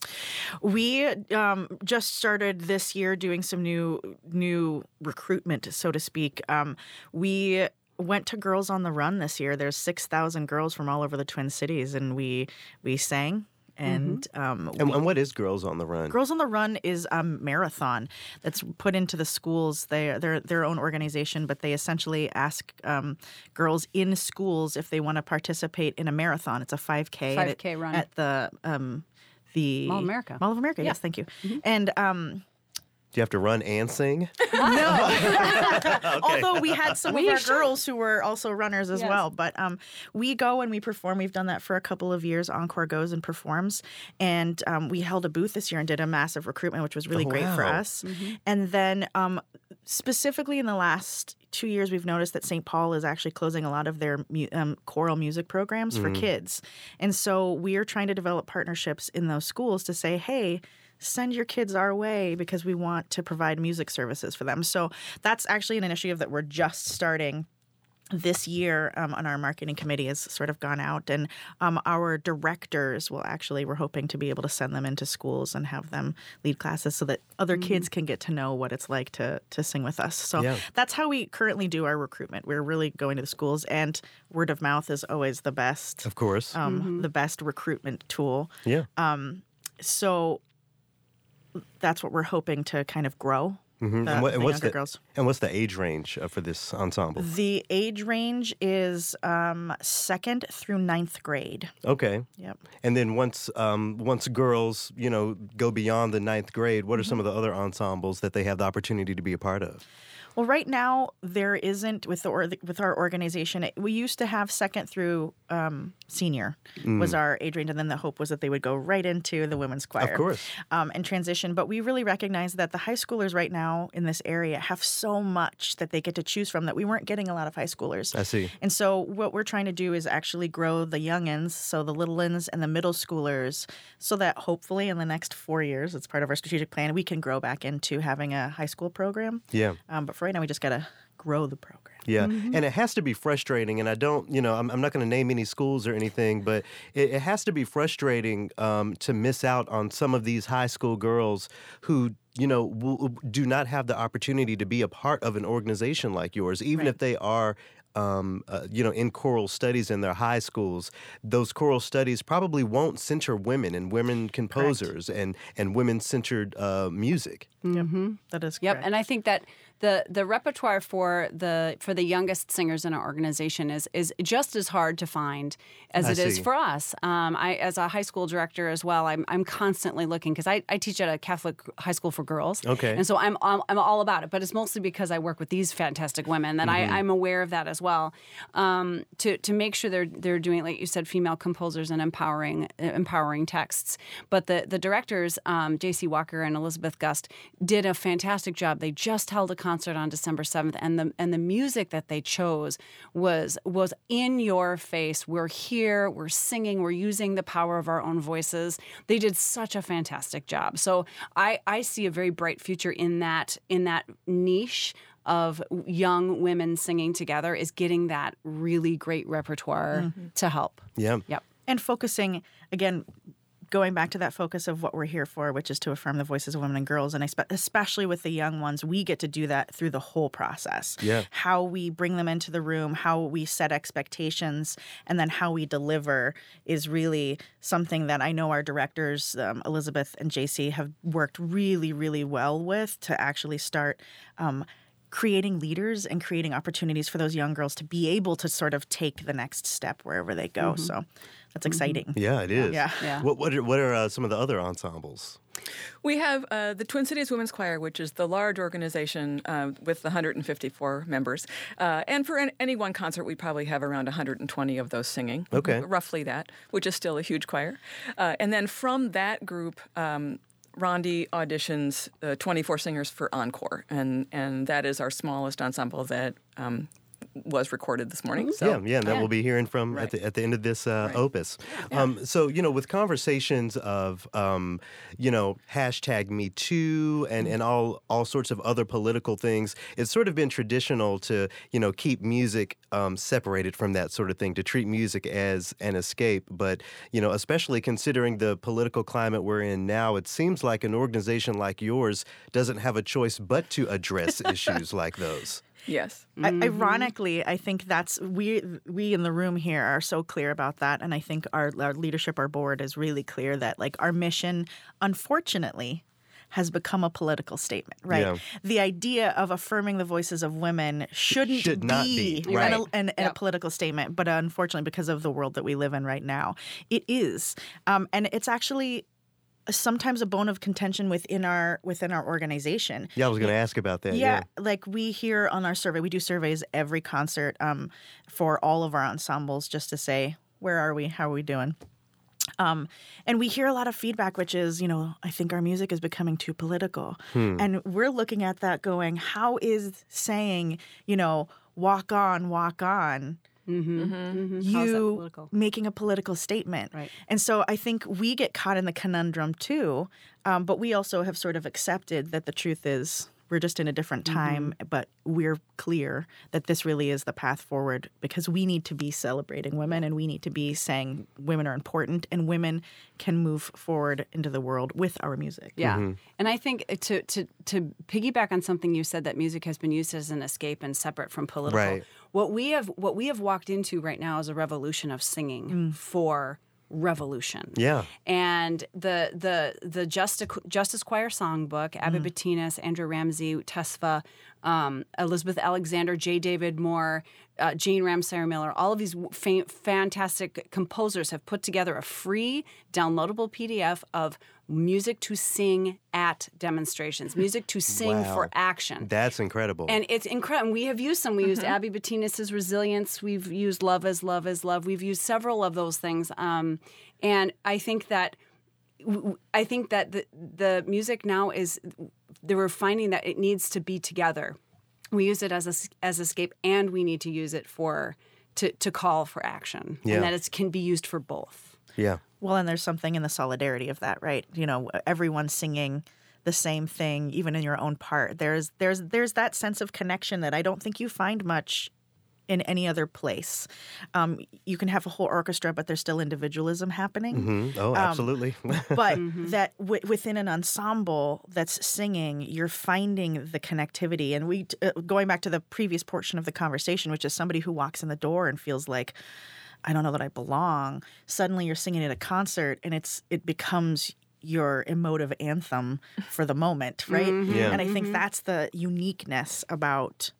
We um, just started this year doing some new new recruitment, so to speak. Um, we went to Girls on the Run this year. There's six thousand girls from all over the Twin Cities, and we we sang. And um, and, we- and what is girls on the run Girls on the Run is a marathon that's put into the schools. They they're their own organization, but they essentially ask um, girls in schools if they want to participate in a marathon. It's a 5K. 5K run. at the um, the Mall of America. Mall of America. Yes, thank you. And um, do you have to run and sing No. although we had some We of our should- girls who were also runners as Yes. well, but um, we go and we perform. We've done that for a couple of years. Encore goes and performs, and um, we held a booth this year and did a massive recruitment, which was really Oh, great for wow. us. And then um, specifically in the last two years, we've noticed that St. Paul is actually closing a lot of their mu- um, choral music programs for kids. And so we are trying to develop partnerships in those schools to say, hey, send your kids our way because we want to provide music services for them. So that's actually an initiative that we're just starting this year um, on our marketing committee has sort of gone out and um, our directors will actually we're hoping to be able to send them into schools and have them lead classes so that other kids can get to know what it's like to to sing with us. So Yeah. that's how we currently do our recruitment. We're really going to the schools and word of mouth is always the best of course. um, the best recruitment tool. Yeah. So that's what we're hoping to kind of grow Mhm. the, and, what, and the what's the girls and what's the age range uh, for this ensemble The age range is um, second through ninth grade. okay Yep. And then once um, once girls, you know, go beyond the ninth grade, what are some of the other ensembles that they have the opportunity to be a part of? Well, right now there isn't with the or, with our organization. it- We used to have second through um, senior was our age range, and then the hope was that they would go right into the women's choir, of course. um, and transition. But we really recognize that the high schoolers right now in this area have so much that they get to choose from that we weren't getting a lot of high schoolers. I see. And so what we're trying to do is actually grow the youngins, so the little uns and the middle schoolers, so that hopefully in the next four years, it's part of our strategic plan, we can grow back into having a high school program. Yeah. Um, but for right now, we just got to grow the program. Yeah, and it has to be frustrating. And I don't, you know, I'm, I'm not going to name any schools or anything, but it, it has to be frustrating um, to miss out on some of these high school girls who, you know, will, do not have the opportunity to be a part of an organization like yours, even if they are. Um, uh, you know, in choral studies in their high schools, those choral studies probably won't center women and women composers and and women centered uh, music. That is correct. Yep, and I think that the the repertoire for the for the youngest singers in our organization is is just as hard to find as I it is see. for us. Um, I, as a high school director as well, I'm I'm constantly looking because I, I teach at a Catholic high school for girls. Okay. and so I'm I'm I'm all about it, but it's mostly because I work with these fantastic women that Mm-hmm. I, I'm aware of that as well. Um, to to make sure they're they're doing like you said, female composers and empowering empowering texts. But the the directors, um, J.C. Walker and Elizabeth Gust, did a fantastic job. They just held a concert on December seventh, and the and the music that they chose was was in your face. We're here, we're singing, we're using the power of our own voices. They did such a fantastic job. So I I see a very bright future in that in that niche of young women singing together is getting that really great repertoire mm-hmm. to help. Yeah. Yep. and focusing again going back to that focus of what we're here for which is to affirm the voices of women and girls and especially with the young ones we get to do that through the whole process Yeah. how we bring them into the room how we set expectations and then how we deliver is really something that i know our directors um, elizabeth and jc have worked really really well with to actually start um, creating leaders and creating opportunities for those young girls to be able to sort of take the next step wherever they go. So that's exciting. Yeah, it is. Yeah. Yeah. What what are, what are uh, some of the other ensembles? We have uh, the Twin Cities Women's Choir, which is the large organization uh, with 154 members. Uh, and for an, any one concert, we probably have around 120 of those singing. Okay. Roughly that, which is still a huge choir. Uh, and then from that group, um, Rondi auditions uh, 24 singers for Encore. And, and that is our smallest ensemble that um, was recorded this morning. So. yeah, yeah, and that we'll be hearing from at the at the end of this uh, opus. Um, so you know, with conversations of um, you know hashtag Me Too and and all all sorts of other political things, it's sort of been traditional to you know keep music um, separated from that sort of thing, to treat music as an escape. But you know, especially considering the political climate we're in now, it seems like an organization like yours doesn't have a choice but to address issues like those. Yes. I, ironically, I think that's we we in the room here are so clear about that, and I think our, our leadership, our board, is really clear that like our mission, unfortunately, has become a political statement. Right? Yeah. The idea of affirming the voices of women shouldn't Should not be, an- right. an, an, a political statement, but unfortunately, because of the world that we live in right now, it is, um, and it's actually sometimes a bone of contention within our within our organization. Yeah, I was going to ask about that. Yeah, like we hear on our survey, we do surveys every concert um, for all of our ensembles just to say, where are we? How are we doing? Um, and we hear a lot of feedback, which is, you know, I think our music is becoming too political. And we're looking at that going, how is saying, you know, walk on, walk on, Mm-hmm. How's that you making a political statement. Right. And so I think we get caught in the conundrum too, um, but we also have sort of accepted that the truth is we're just in a different time, mm-hmm. but we're clear that this really is the path forward because we need to be celebrating women and we need to be saying women are important and women can move forward into the world with our music. Yeah, Mm-hmm. and I think uh, to to to piggyback on something you said that music has been used as an escape and separate from political. Right. What we have what we have walked into right now is a revolution of singing mm. for revolution. Yeah. And the the the Justice Justice Choir songbook, Mm. Abbie Betinis, Andrea Ramsey, Tesfa, um, Elizabeth Alexander, J. David Moore, uh, Jane Ramseyer Miller, all of these fa- fantastic composers have put together a free downloadable PDF of music to sing at demonstrations, music to sing Wow. for action. That's incredible. And it's incredible. We have used some. We used Abbie Betinis' Resilience. We've used Love as Love as Love. We've used several of those things. Um, and I think that I think that the, the music now is they were finding that it needs to be together. We use it as a, as escape, and we need to use it for to, to call for action, Yeah. and that it can be used for both. Yeah. Well, and there's something in the solidarity of that, right? You know, everyone singing the same thing, even in your own part. There's there's there's that sense of connection that I don't think you find much in any other place. Um, you can have a whole orchestra, but there's still individualism happening. Mhm. Oh, absolutely. But that w- within an ensemble that's singing, you're finding the connectivity. And we, uh, going back to the previous portion of the conversation, which is somebody who walks in the door and feels like, I don't know that I belong. Suddenly, you're singing at a concert, and it's it becomes your emotive anthem for the moment, right? Mm-hmm. Yeah. And I think mm-hmm. that's the uniqueness about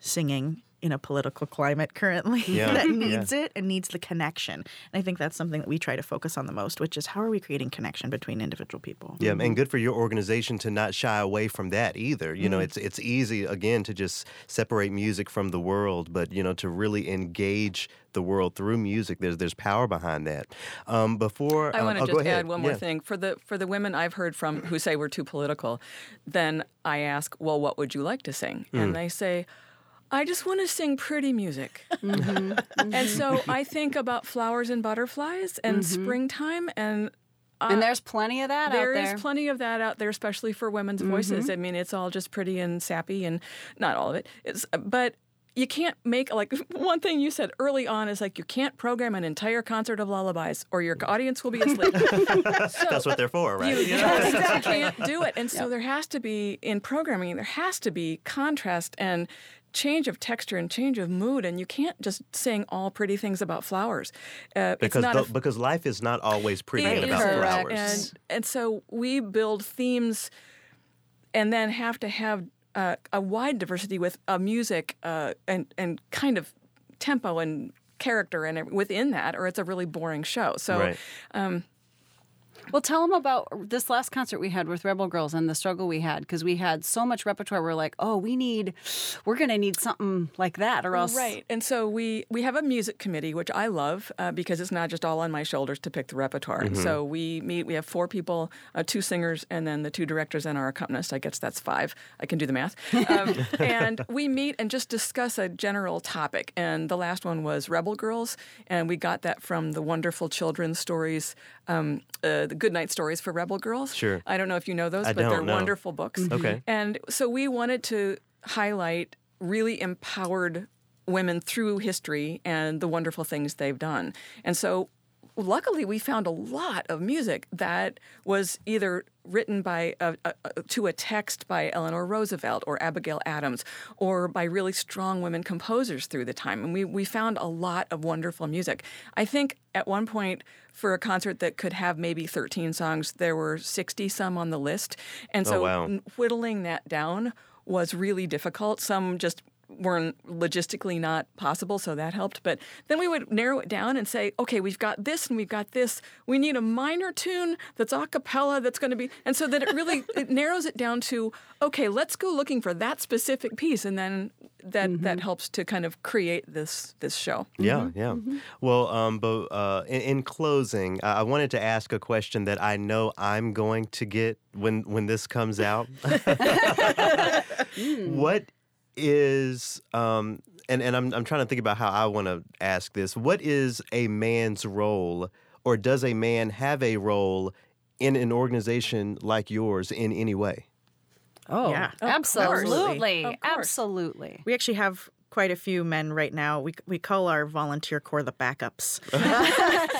singing in a political climate currently Yeah. that Yeah. needs it and needs the connection. And I think that's something that we try to focus on the most, which is how are we creating connection between individual people? Yeah, and good for your organization to not shy away from that either. You know, it's it's easy again to just separate music from the world, but you know, to really engage the world through music, there's there's power behind that. Um, before I want to oh, just add one more Yeah. thing for the for the women I've heard from who say we're too political. Then I ask, well, what would you like to sing? Mm. And they say, I just want to sing pretty music. Mm-hmm. and so I think about flowers and butterflies and springtime and. and there's plenty of that Uh, There out is there. plenty of that out there, especially for women's voices. I mean, it's all just pretty and sappy, and not all of it. It's, but you can't make like one thing you said early on is like you can't program an entire concert of lullabies, or your audience will be asleep. So- That's what they're for, right? you Yeah. just can't do it. And so there has to be, in programming, there has to be contrast and change of texture and change of mood. And you can't just sing all pretty things about flowers. Uh, Because it's not the, a, because life is not always pretty it and is about correct. flowers. And, and so we build themes and then have to have uh, a wide diversity with a music uh, and and kind of tempo and character and within that, or it's a really boring show. So. Right. Well, tell them about this last concert we had with Rebel Girls and the struggle we had because we had so much repertoire. We're like, oh, we need, we're going to need something like that or else. Right, and so we we have a music committee, which I love uh, because it's not just all on my shoulders to pick the repertoire. And so we meet. We have four people, uh, two singers, and then the two directors and our accompanist. I guess that's five. I can do the math. Um, and we meet and just discuss a general topic. And the last one was Rebel Girls, and we got that from the wonderful children's stories, um, uh, the Good Night Stories for Rebel Girls. Sure. I don't know if you know those, I but they're no. wonderful books. Okay. And so we wanted to highlight really empowered women through history and the wonderful things they've done. And so luckily we found a lot of music that was either written by a, a, to a text by Eleanor Roosevelt or Abigail Adams or by really strong women composers through the time. And we, we found a lot of wonderful music. I think at one point for a concert that could have maybe 13 songs there were 60 some on the list. And oh, so wow. whittling that down was really difficult. Some just weren't logistically not possible, so that helped. But then we would narrow it down and say, okay, we've got this and we've got this. We need a minor tune that's a cappella that's going to be, and so that it really it narrows it down to, okay, let's go looking for that specific piece, and then that that helps to kind of create this this show. Yeah, yeah. Well, um, but uh, in, in closing, I I wanted to ask a question that I know I'm going to get when when this comes out. What is um, and and I'm I'm trying to think about how I want to ask this. What is a man's role, or does a man have a role in an organization like yours in any way? Oh, Yeah. Of absolutely. Absolutely. We actually have quite a few men right now. We we call our volunteer corps the backups.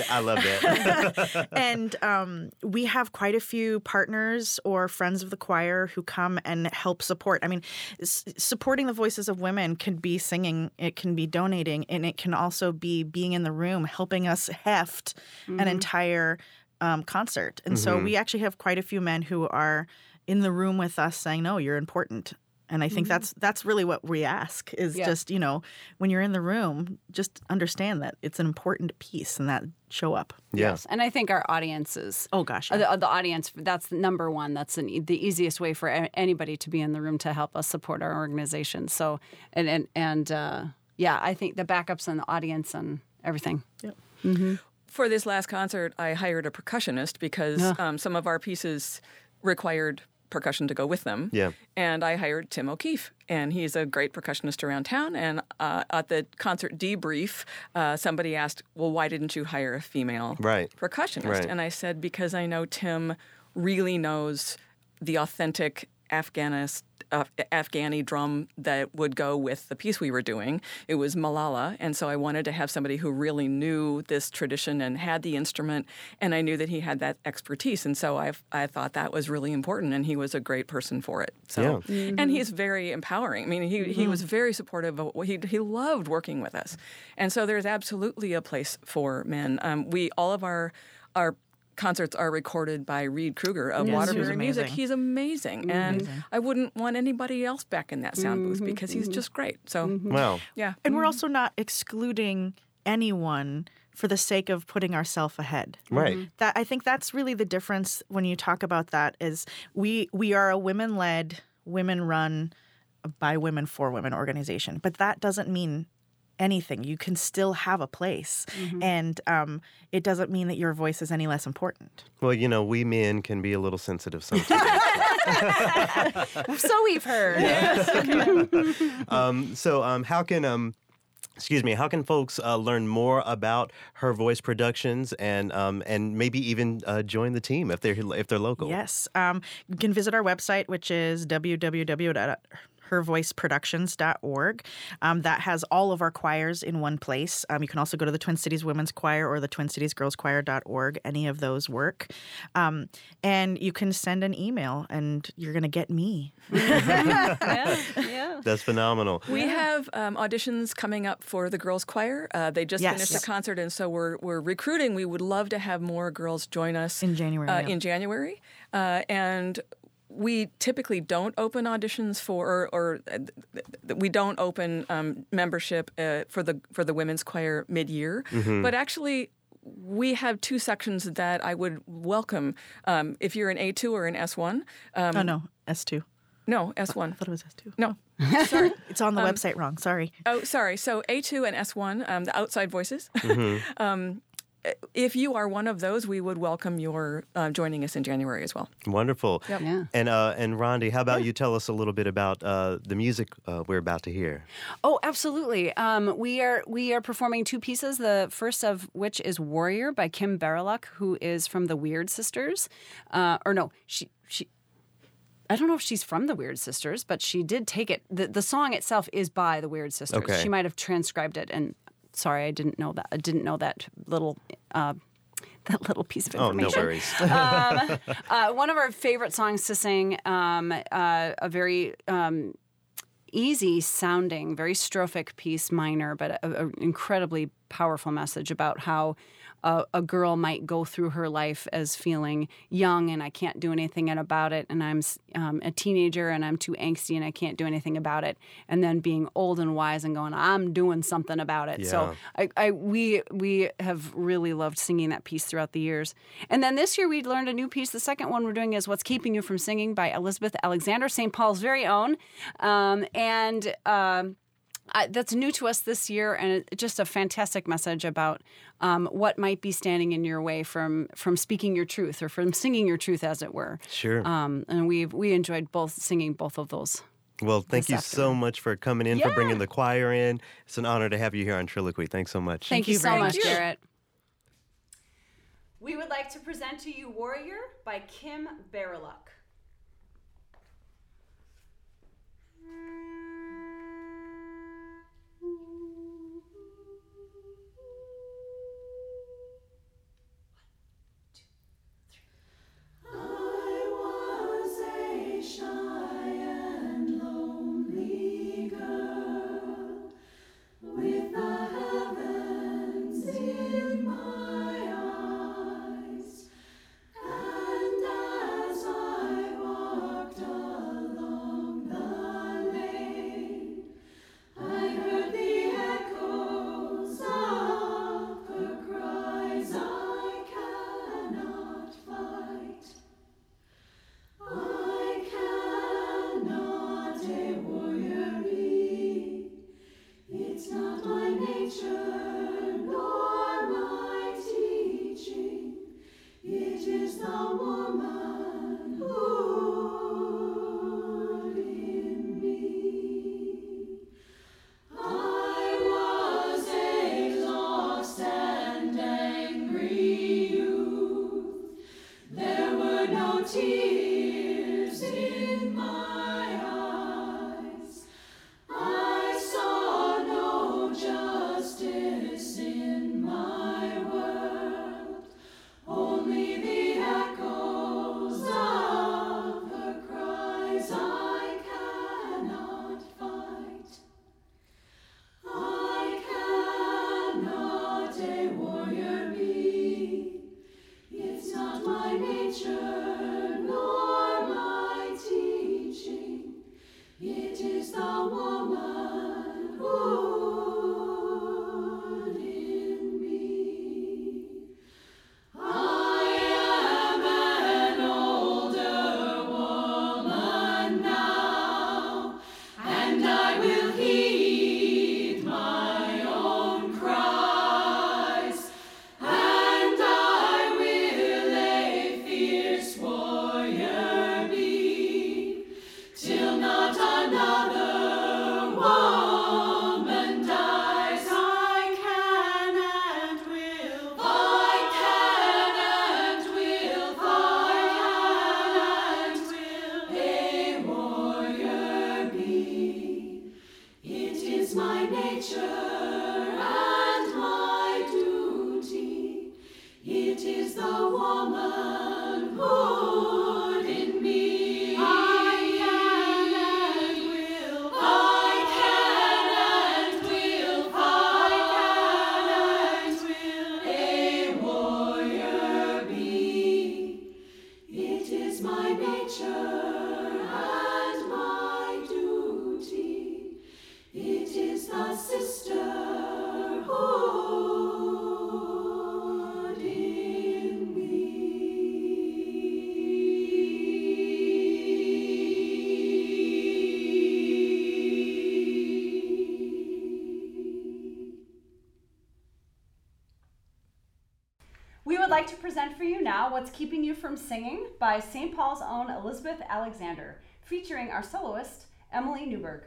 I love that. and um, we have quite a few partners or friends of the choir who come and help support. I mean, s- supporting the voices of women can be singing, it can be donating, and it can also be being in the room, helping us heft an entire um, concert. And so we actually have quite a few men who are in the room with us saying, "No, you're important." And I think that's that's really what we ask is Yeah. just you know when you're in the room, just understand that it's an important piece and that show up. Yeah. And I think our audiences. Oh gosh, uh, yeah. The, the audience, that's number one. That's an, e- the easiest way for anybody to be in the room to help us support our organization. So, and, and, and uh, yeah, I think the backups and the audience and everything. For this last concert, I hired a percussionist because um, some of our pieces required percussion to go with them. Yeah. And I hired Tim O'Keefe, and he's a great percussionist around town. And uh, at the concert debrief, uh, somebody asked, "Well, why didn't you hire a female Right. percussionist?" Right. And I said, "Because I know Tim really knows the authentic Afghanist." Uh, Afghani drum that would go with the piece we were doing. It was Malala, and so I wanted to have somebody who really knew this tradition and had the instrument, and I knew that he had that expertise, and so I I thought that was really important, and he was a great person for it. So, and he's very empowering. I mean, he he was very supportive. Of, he he loved working with us, and so there's absolutely a place for men. Um, we all of our our concerts are recorded by Reed Kruger of Yes, Waterbury who's Music. amazing. He's amazing, mm-hmm. and I wouldn't want anybody else back in that sound booth mm-hmm. because he's mm-hmm. just great. So, Wow. yeah. and we're also not excluding anyone for the sake of putting ourselves ahead. Right. That I think that's really the difference when you talk about that is we we are a women led, women run by women for women organization, but that doesn't mean anything. You can still have a place, and um, it doesn't mean that your voice is any less important. Well, you know, we men can be a little sensitive sometimes. so we've heard. um, so, um, how can um, excuse me, how can folks uh, learn more about Her Voice Productions and um, and maybe even uh, join the team if they're if they're local? Yes. Um, you can visit our website, which is www.hervoiceproductions.org. Um, that has all of our choirs in one place. Um, you can also go to the Twin Cities Women's Choir or the Twin Cities Girls Choir.org. Any of those work. Um, and you can send an email, and you're going to get me. yeah, yeah. That's phenomenal. We have um, auditions coming up for the girls' choir. Uh, they just Yes. finished a concert, and so we're we're recruiting. We would love to have more girls join us In January, Uh, yeah. In January, uh, and we typically don't open auditions for, or, or uh, th- th- we don't open um, membership uh, for the for the women's choir mid year. But actually, we have two sections that I would welcome um, if you're an A2 or an S1. Um, Oh no, S two. no, S1. I thought it was S two. No, sorry. It's on the website wrong. Sorry. Oh, sorry. So A2 and S1, um, the outside voices. um, if you are one of those, we would welcome your uh, joining us in January as well. Wonderful. Yeah. And uh, and Rondi, how about you tell us a little bit about uh, the music uh, we're about to hear? Oh, absolutely. Um, we are we are performing two pieces. The first of which is "Warrior" by Kim Baryluk, who is from the Wyrd Sisters, uh, or no, she she. I don't know if she's from the Wyrd Sisters, but she did take it. The, the song itself is by the Wyrd Sisters. Okay. She might have transcribed it. And sorry, I didn't know that. I didn't know that little uh, that little piece of information. Oh, no worries. Uh, one of our favorite songs to sing, um, uh, a very um, easy sounding, very strophic piece, minor, but an incredibly powerful message about how a, a girl might go through her life as feeling young and I can't do anything about it, and I'm um, a teenager and I'm too angsty and I can't do anything about it, and then being old and wise and going, I'm doing something about it. So I, I we we have really loved singing that piece throughout the years. And then this year we learned a new piece. The second one we're doing is "What's Keeping You from Singing" by Elizabeth Alexander, St. Paul's very own, um, and. Um, I, that's new to us this year, and just a fantastic message about um, what might be standing in your way from from speaking your truth or from singing your truth, as it were. Sure. Um, and we we enjoyed both singing both of those. Well, thank this you so much for coming in, for bringing the choir in. It's an honor to have you here on Trilloquy. Thanks so much. Thank, you, you so very much, much. Garrett. We would like to present to you "Warrior" by Kim Baryluk. like to present for you now What's Keeping You From Singing by St. Paul's own Elizabeth Alexander, featuring our soloist, Emily Newberg.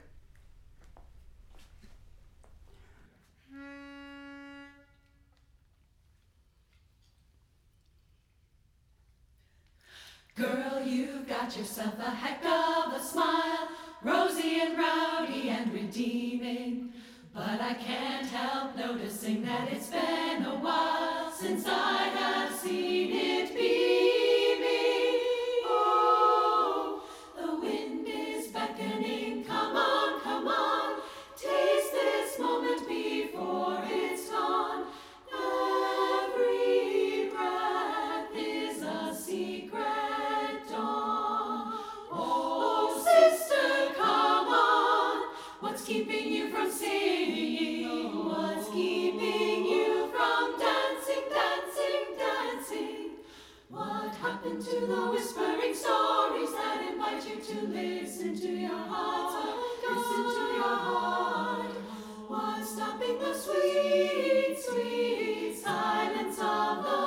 Girl, you've got yourself a heck of a smile, rosy and rowdy and redeeming. But I can't help noticing that it's been a while since I have. Open to the whispering stories that invite you to listen to your heart. Listen to your heart. What's stopping the sweet, sweet silence of the